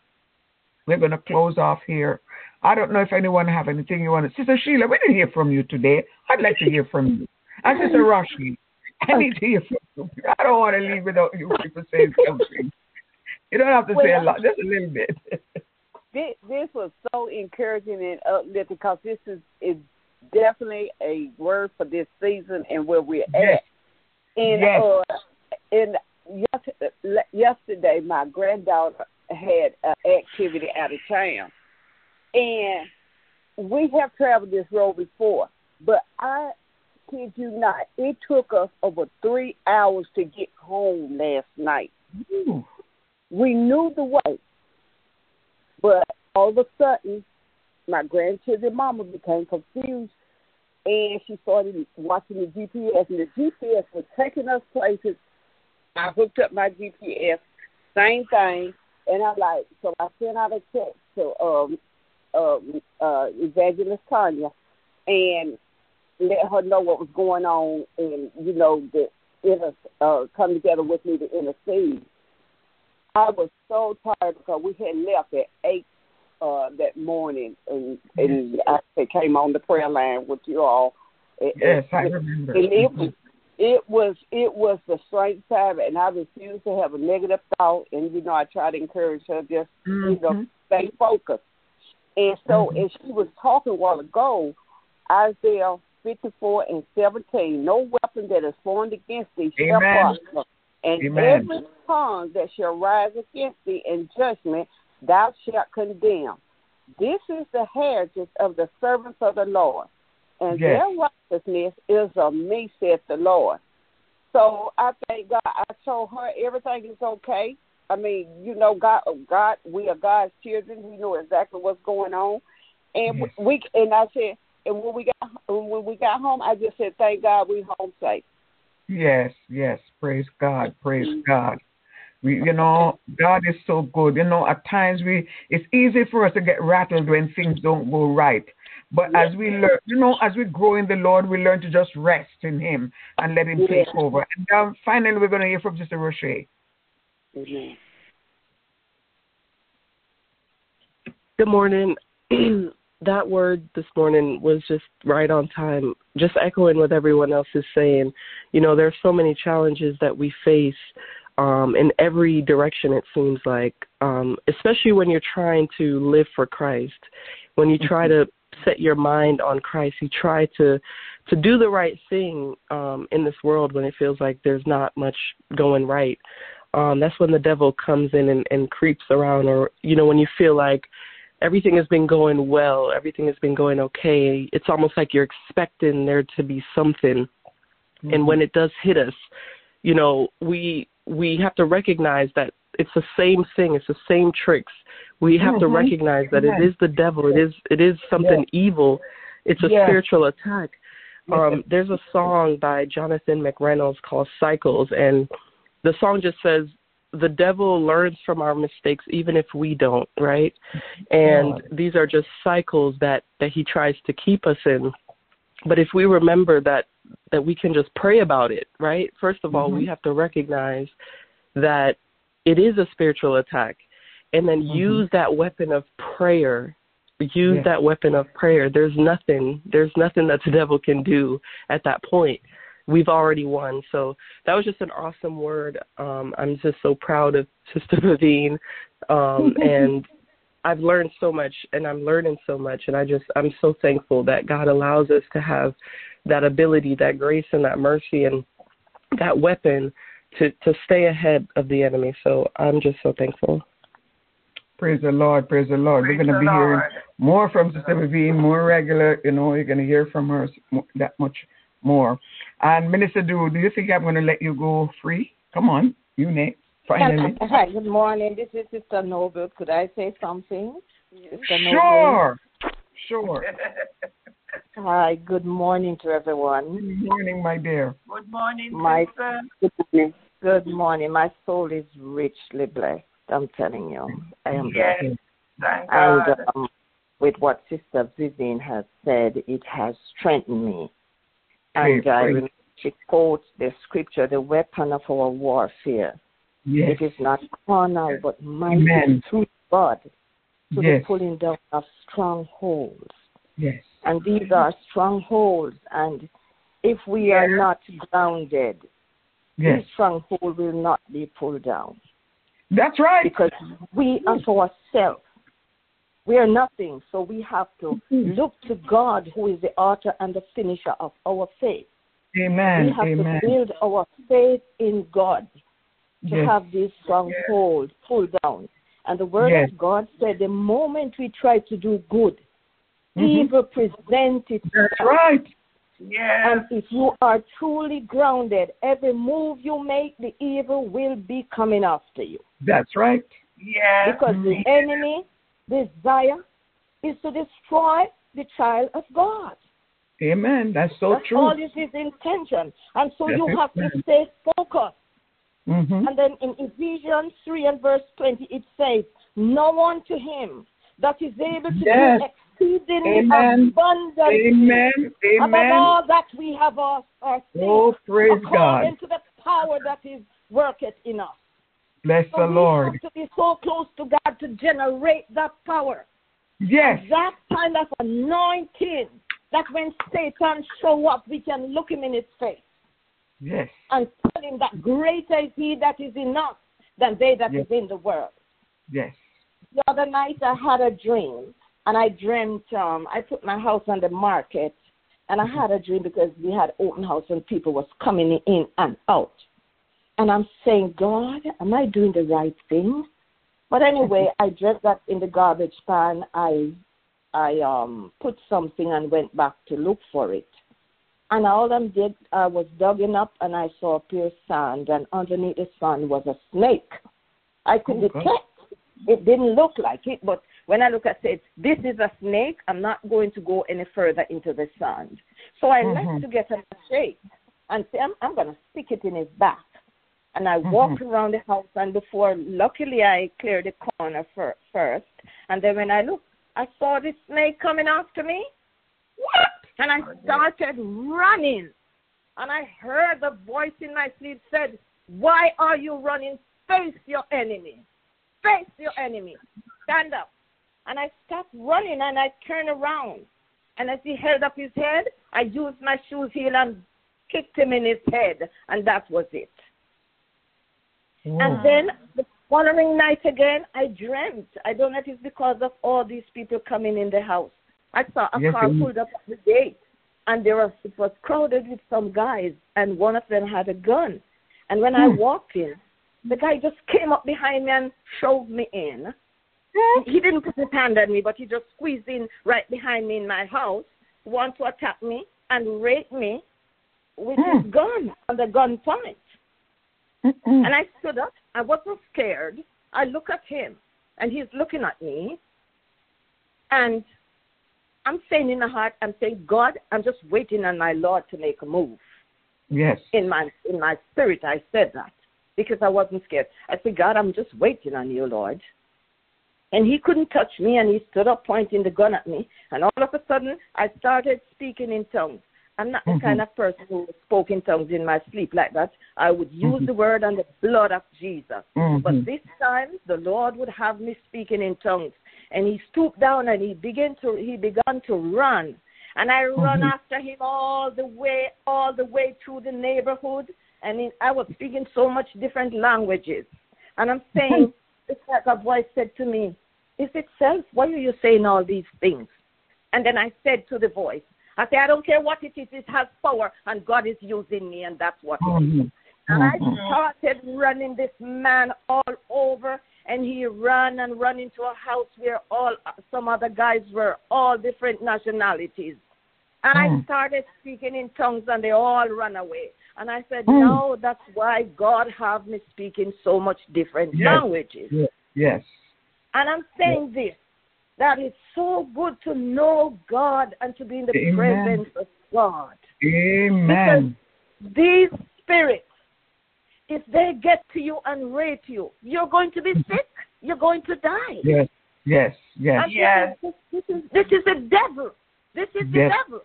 we're going to close off here. I don't know if anyone have anything you want to. Sister Sheila, we didn't hear from you today. I'd like to hear from you. And Sister *laughs* Roshi, I need to hear from you. I don't want to leave without you people saying something. You don't have to say a lot, just a little bit. *laughs* This, this was so encouraging and uplifting because this is is definitely a word for this season and where we're Yes. at. And Yes. uh, and yes, yesterday, my granddaughter had an activity out of town, and we have traveled this road before, but I kid you not, it took us over three hours to get home last night. Ooh. We knew the way, but all of a sudden, my grandchildren mama became confused, and she started watching the GPS, and the GPS was taking us places. I hooked up my GPS, same thing, and I'm like, so I sent out a text to um, um, uh, Evangelist Tanya, and let her know what was going on, and you know that it uh, come together with me to intercede. I was so tired because we had left at eight uh, that morning, and and I came on the prayer line with you all. And- Yes, I remember. and it was it was it was the strength time, and I refused to have a negative thought. And you know, I try to encourage her just you know Mhm. stay focused. And so, Mhm. as she was talking a while ago, Isaiah 54 and 17, no weapon that is formed against thee shall prosper. And Amen. every tongue that shall rise against thee in judgment, thou shalt condemn. This is the heritage of the servants of the Lord, and Yes. their righteousness is of me, saith the Lord. So I thank God. I told her everything is okay. I mean, you know, God, God, we are God's children. We know exactly what's going on, and Yes. we. And I said, and when we got when we got home, I just said, thank God we home safe. Yes, yes. Praise God. Praise. God. We, you know, God is so good. You know, at times we, it's easy for us to get rattled when things don't go right. But as we learn, you know, as we grow in the Lord, we learn to just rest in Him and let Him take over. And now, finally, we're going to hear from Sister Roche. Amen. Good morning. *clears throat* that word this morning was just right on time. Just echoing what everyone else is saying. You know, there's so many challenges that we face um, in every direction. It seems like, um, especially when you're trying to live for Christ, when you try to set your mind on Christ, you try to to do the right thing um, in this world when it feels like there's not much going right. Um, that's when the devil comes in and, and creeps around, or you know, when you feel like everything has been going well, everything has been going okay. It's almost like you're expecting there to be something, mm-hmm. and when it does hit us, you know, we we have to recognize that it's the same thing. It's the same tricks. We have mm-hmm. to recognize that yes. it is the devil. It is it is something yes. evil. It's a yes. spiritual attack. Um, there's a song by Jonathan McReynolds called Cycles, and the song just says the devil learns from our mistakes even if we don't, right? And these are just cycles that that he tries to keep us in. But if we remember that that we can just pray about it, right? First of all, mm-hmm. we have to recognize that it is a spiritual attack. And then mm-hmm. use that weapon of prayer. Use yes. that weapon of prayer. There's nothing there's nothing that the devil can do at that point. We've already won. So that was just an awesome word. Um i'm just so proud of sister *laughs* Vivian um *laughs* and i've learned so much and i'm learning so much. And i just i'm so thankful that god allows us to have that ability that grace and that mercy and that weapon to to stay ahead of the enemy. So I'm just so thankful. Praise the Lord, praise the Lord. Praise We're going to be Lord. hearing more from Sister Vivian, more regular. You know, you're going to hear from her that much more. And Minister Do, do you think I'm going to let you go free? Come on, you next. Finally. *laughs* Hi, good morning. This is Sister Noble. Could I say something? Sister sure, Noble? sure. *laughs* Hi, good morning to everyone. Good morning, my dear. Good morning, my, Good morning. Good morning. My soul is richly blessed. I'm telling you, I am yes. blessed. Thank and Um, with what Sister Vivian has said, it has strengthened me. And I she quotes the scripture, the weapon of our warfare. Yes. It is not carnal, but mighty through God to yes. the pulling down of strongholds. Yes. And these are strongholds. And if we yes. are not grounded, yes. these strongholds will not be pulled down. That's right. Because we of ourselves, we are nothing. So we have to mm-hmm. look to God, who is the author and the finisher of our faith. Amen. We have Amen. to build our faith in God to yes. have this stronghold pulled down. And the word yes. of God said the moment we try to do good, mm-hmm. evil presents itself. That's right. Yes. And if you are truly grounded, every move you make, the evil will be coming after you. That's right. Yes. Because the enemy desire is to destroy the child of God. Amen. That's so That's true. all is his intention. And so you have to stay focused. Mm-hmm. And then in Ephesians 3 and verse 20, it says, No one to him that is able to Yes. do exceedingly Amen. abundantly Amen. above Amen. all that we have our, our Oh, praise God. according to the power that is worketh in us. Bless So the we Lord. have to be so close to God to generate that power. Yes. That kind of anointing that when Satan show up, we can look him in his face Yes. and tell him that greater is he that is in us than they that is Yes. in the world. Yes. The other night I had a dream and I dreamt um I put my house on the market and I had a dream because we had open house and people was coming in and out. And I'm saying, God, am I doing the right thing? But anyway, I dropped that in the garbage pan. I I um put something and went back to look for it. And all I did I was digging up and I saw pure sand and underneath the sand was a snake. I could Oh, God. detect it didn't look like it, but when I look at it, this is a snake. I'm not going to go any further into the sand. So I Mhm. left to get a machete and say, I'm, I'm going to stick it in his back. And I walked around the house, and before, luckily, I cleared the corner fir- first. And then when I looked, I saw this snake coming after me. What? And I started running. And I heard the voice in my sleep said, Why are you running? Face your enemy. Face your enemy. Stand up. And I stopped running and I turned around. And as he held up his head, I used my shoe heel and kicked him in his head. And that was it. And then the following night again, I dreamt. I don't know if it's because of all these people coming in the house. I saw a Yes, car pulled up at the gate, and there was it was crowded with some guys, and one of them had a gun. And when I Hmm. walked in, the guy just came up behind me and shoved me in. *laughs* He didn't put his hand on me, but he just squeezed in right behind me in my house, want to attack me and rape me with his mm. gun on the gun point. Mm-mm. And I stood up. I wasn't scared. I look at him, and he's looking at me. And I'm saying in my heart, I'm saying, God, I'm just waiting on my Lord to make a move. Yes. In my in my spirit, I said that because I wasn't scared. I said, God, I'm just waiting on you, Lord. And he couldn't touch me, and he stood up pointing the gun at me. And all of a sudden, I started speaking in tongues. I'm not the Mhm. kind of person who spoke in tongues in my sleep like that. I would use Mhm. the word and the blood of Jesus. Mhm. But this time, the Lord would have me speaking in tongues. And he stooped down and he began to he began to run. And I run Mhm. after him all the way, all the way through the neighborhood. And in, I was speaking so much different languages. And I'm saying, it's like a voice said to me, Is it self? Why are you saying all these things? And then I said to the voice, I said, I don't care what it is, it has power, and God is using me, and that's what it is. Mhm. And I Mhm. started running this man all over, and he ran and ran into a house where all some other guys were, all different nationalities. And I Mm. started speaking in tongues, and they all ran away. And I said, Mm. No, that's why God have me speaking so much different Yes. languages. Ye- Yes. And I'm saying this that it's so good to know God and to be in the Amen. presence of God. Amen. Because These spirits, if they get to you and rape you, you're going to be mm-hmm. sick. You're going to die. Yes. Yes. Yes. And this, is, this, is, this is the devil. This is the Yes. devil.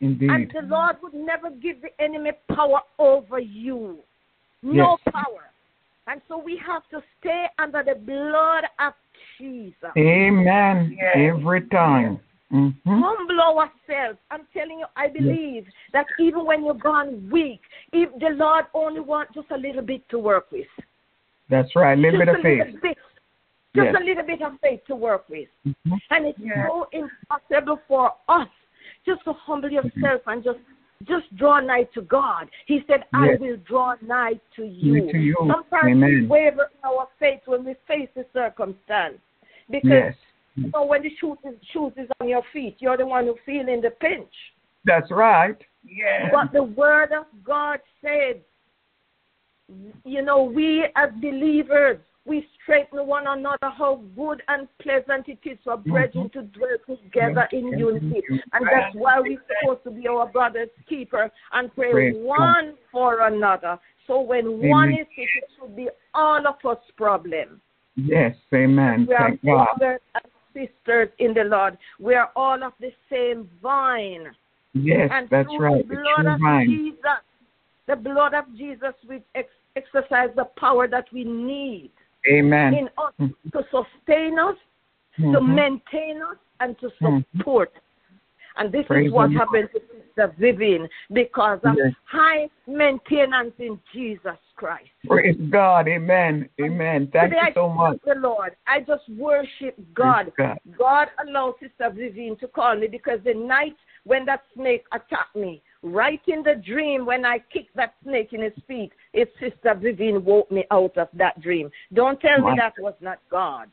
And the Lord would never give the enemy power over you. No Yes. power. And so we have to stay under the blood of Jesus. Amen. Yes. Every time. Mhm. Humble ourselves. I'm telling you, I believe that even when you're gone weak, if the Lord only wants just a little bit to work with, That's right. A little just bit of a faith. little bit, just Yes. a little bit of faith to work with, Mhm. and it's Yes. so impossible for us just to humble yourself and just just draw nigh to God. He said, "I Yes. will draw nigh to you." to you. Sometimes we Amen. waver in our faith when we face the circumstance because Yes. you know, when the shoes is, shoes is on your feet, you're the one who feeling the pinch. That's right. Yes. But the word of God said, you know, we as believers, we strengthen one another how good and pleasant it is for mm-hmm. brethren to dwell together in unity. And that's why we're supposed to be our brother's keeper and pray Praise one for another. So when one is sick, it should be all of us problem. Yes. Amen. We are Thank God. brothers and sisters in the Lord. We are all of the same vine. Yes. and That's right. the The blood of vine. Jesus, the blood of Jesus will ex- exercise the power that we need Amen. in us Mhm. to sustain us, to Mhm. maintain us, and to Mhm. support. And this Praise is what happened to Sister Vivian because of Yes. high maintenance in Jesus Christ. Praise God. Amen. Amen. Thank Today you so much. the Lord. I just worship God. God. God allowed Sister Vivian to call me because the night when that snake attacked me, right in the dream when I kicked that snake in his feet, his Sister Vivian woke me out of that dream. Don't tell me that was not God.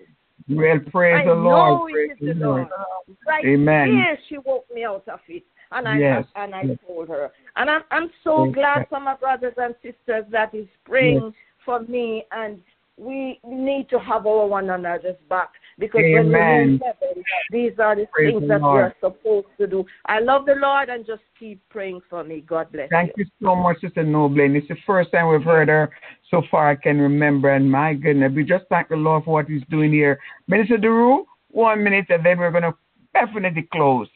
Well, praise I the Lord. Praise the Lord. Lord. Right Amen. here, she woke me out of it, and I Yes. and I Yes. told her. And I'm I'm so Praise glad for my brothers and sisters that is praying Yes. for me, and we need to have our one another's back because when we meet heaven, these are the Praise things the that Lord. we're supposed to do. I love the Lord, and just keep praying for me. God bless Thank you. you so much, Sister Noblin. It's the first time we've heard her so far I can remember, and my goodness, we just thank the Lord for what He's doing here. Minister Drew, one minute, and then we're going to definitely close.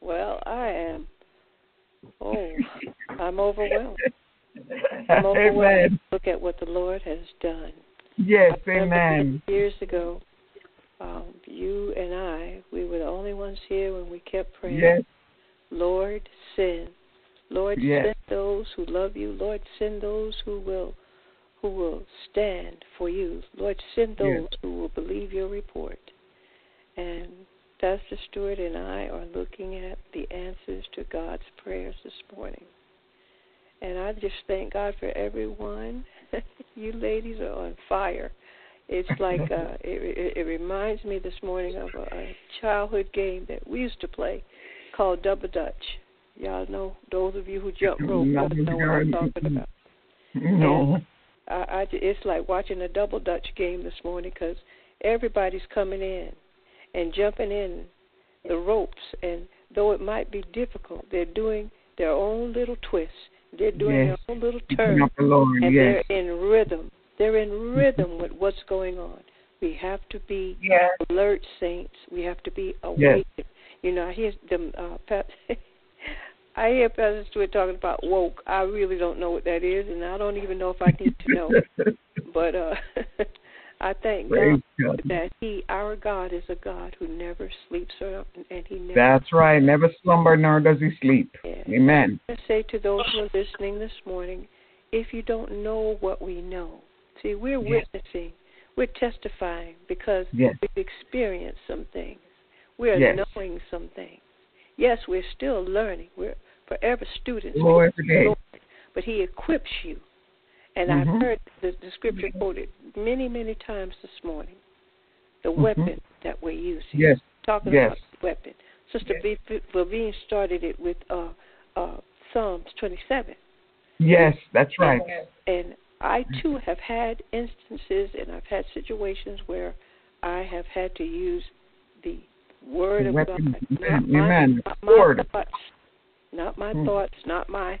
Well, I am. Oh, *laughs* I'm overwhelmed. *laughs* Overwhelmed. Amen. Look at what the Lord has done. Yes, I amen. Years ago, um, you and I, we were the only ones here when we kept praying. Yes, Lord, send. Lord, Yes. send those who love you. Lord, send those who will who will stand for you. Lord, send those Yes. who will believe your report. And Pastor Stewart and I are looking at the answers to God's prayers this morning. And I just thank God for everyone. *laughs* you ladies are on fire. It's like uh, *laughs* it, it, it reminds me this morning of a, a childhood game that we used to play called Double Dutch. Y'all know those of you who jump rope know what I'm talking about. No. I, I, it's like watching a double dutch game this morning because everybody's coming in and jumping in the ropes, and though it might be difficult, they're doing their own little twists. They're doing Yes. their own little turns, the Lord, and yes. they're in rhythm. They're in rhythm with what's going on. We have to be Yes. alert, saints. We have to be Yes. awake. You know, I hear them. Uh, Pat, *laughs* I hear Pastor Stewart talking about woke. I really don't know what that is, and I don't even know if I need to know. *laughs* But uh, *laughs* I thank Praise God God. that He, our God, is a God who never sleeps or and He never. That's right. Never slumber nor does he sleep. Yeah. Amen. I say to those who are listening this morning, if you don't know what we know, see, we're Yes. witnessing, we're testifying because Yes. we've experienced some things. We're Yes. knowing some things. Yes, we're still learning. We're forever students. We Lord, don't today. know it, But He equips you. And Mhm. I've heard the, the scripture quoted many, many times this morning. The Mhm. weapon that we're using. Yes. Talking Yes. about the weapon. Sister yes. Levine started it with uh, uh, Psalms 27. Yes, that's right. And I too have had instances and I've had situations where I have had to use the word The of weapon. God. Not Amen. my, not my thoughts. Not my Mm. thoughts, not my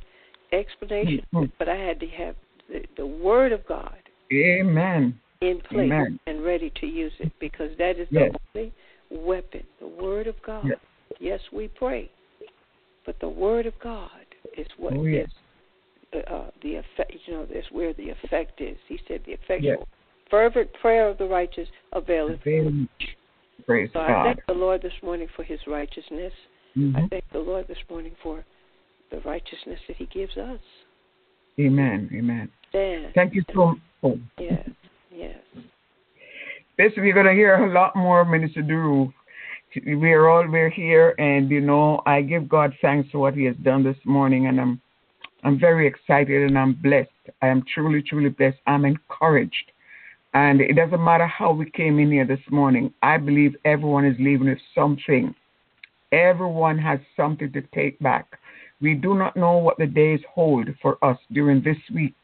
explanation, Mm. but I had to have the, the word of God Amen. in place Amen. and ready to use it because that is Yes. the only weapon, the word of God. Yes. Yes, we pray, but the word of God is what Oh, yes. is, uh, the effect. You know, that's where the effect is. He said, "The effectual, fervent prayer of the righteous availeth." Avail much." Praise So I thank the Lord this morning for His righteousness. I Mhm. thank the Lord this morning for the righteousness that He gives us. Amen. Amen. Stand. Thank you so much. Yes. Yes. This we're gonna hear a lot more, Minister Drew. We're all we're here, and you know I give God thanks for what He has done this morning, and I'm I'm very excited and I'm blessed. I am truly, truly blessed. I'm encouraged, and it doesn't matter how we came in here this morning. I believe everyone is leaving with something. Everyone has something to take back. We do not know what the days hold for us during this week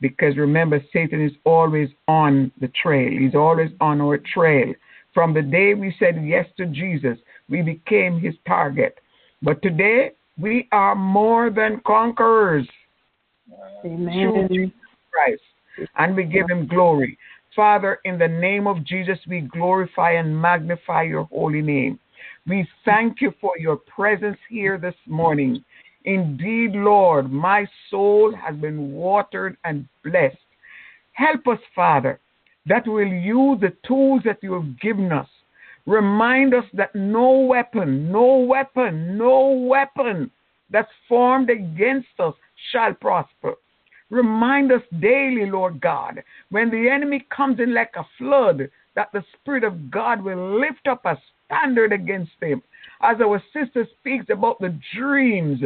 because remember, Satan is always on the trail. He's always on our trail. From the day we said yes to Jesus, we became his target. But today, we are more than conquerors Jesus Christ, and we give him glory. Father, in the name of Jesus, we glorify and magnify your holy name. We thank you for your presence here this morning. Indeed, Lord, my soul has been watered and blessed. Help us, Father, that we'll use the tools that you have given us. Remind us that no weapon, no weapon, no weapon that's formed against us shall prosper. Remind us daily, Lord God, when the enemy comes in like a flood, that the Spirit of God will lift up a standard against him. As our sister speaks about the dreams,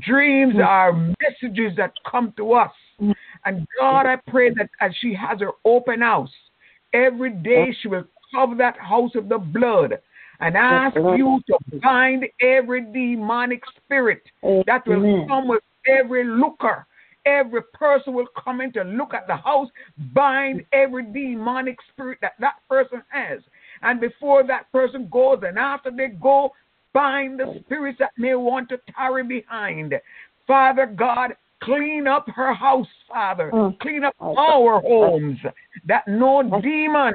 dreams mm. are messages that come to us. Mm. And God, I pray that as she has her open house, every day mm. she will cover that house of the blood and ask mm-hmm. you to bind every demonic spirit that will come with every looker. Every person will come in to look at the house, bind every demonic spirit that that person has. And before that person goes, and after they go, bind the spirits that may want to tarry behind. Father God, clean up her house, Father. Mm. Clean up our homes, that no demon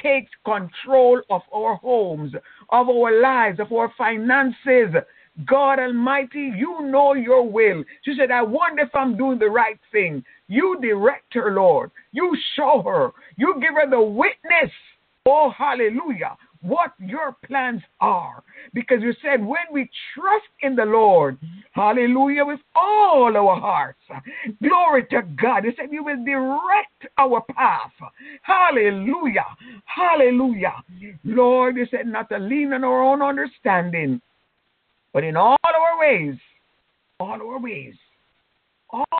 takes control of our homes, of our lives, of our finances. God Almighty, you know your will. She said, I wonder if I'm doing the right thing. You direct her, Lord. You show her. You give her the witness. Oh, hallelujah. What your plans are. Because you said, when we trust in the Lord, hallelujah, with all our hearts, glory to God. You said, you will direct our path. Hallelujah. Hallelujah. Lord, you said, not to lean on our own understanding, but in all our ways, all our ways,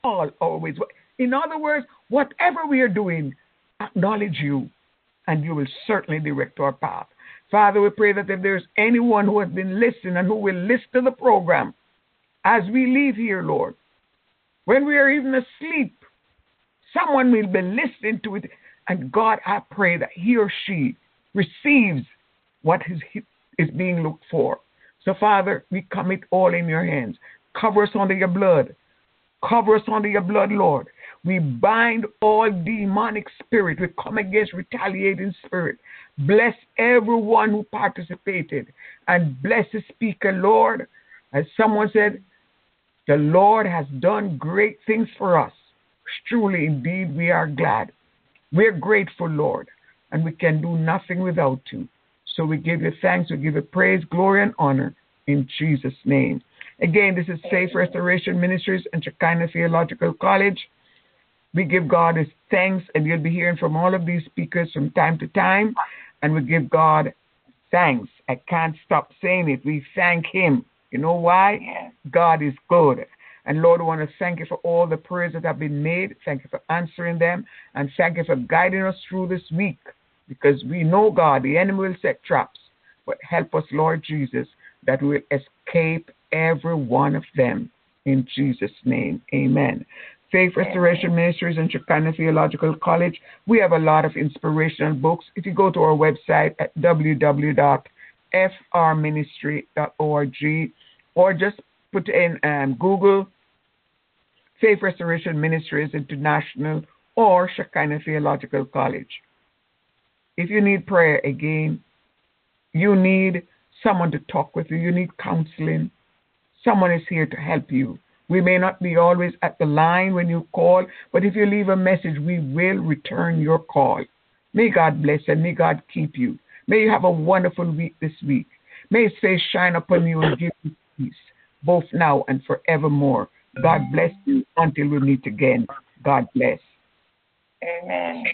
all our ways. In other words, whatever we are doing, acknowledge you, and you will certainly direct our path. Father, we pray that if there's anyone who has been listening and who will listen to the program as we leave here, Lord, when we are even asleep, someone will be listening to it. And God, I pray that he or she receives what is, is being looked for. So, Father, we commit all in your hands. Cover us under your blood. Cover us under your blood, Lord. We bind all demonic spirit. We come against retaliating spirit. Bless everyone who participated and bless the speaker, Lord. As someone said, the Lord has done great things for us. Truly, indeed, we are glad. We're grateful, Lord, and we can do nothing without you. So we give you thanks, we give you praise, glory, and honor in Jesus' name. Again, this is Faith Restoration Ministries and Shekinah Theological College. We give God his thanks, and you'll be hearing from all of these speakers from time to time. And we give God thanks. I can't stop saying it. We thank him. You know why? God is good. And Lord, we want to thank you for all the prayers that have been made. Thank you for answering them. And thank you for guiding us through this week. Because we know, God, the enemy will set traps. But help us, Lord Jesus, that we will escape every one of them. In Jesus' name, amen. Faith Restoration Ministries and Shekinah Theological College. We have a lot of inspirational books. If you go to our website at www.frministry.org or just put in um, Google Faith Restoration Ministries International or Shekinah Theological College. If you need prayer again, you need someone to talk with you, you need counseling, someone is here to help you. We may not be always at the line when you call, but if you leave a message, we will return your call. May God bless and may God keep you. May you have a wonderful week this week. May His face shine upon you and give you peace, both now and forevermore. God bless you until we meet again. God bless. Amen.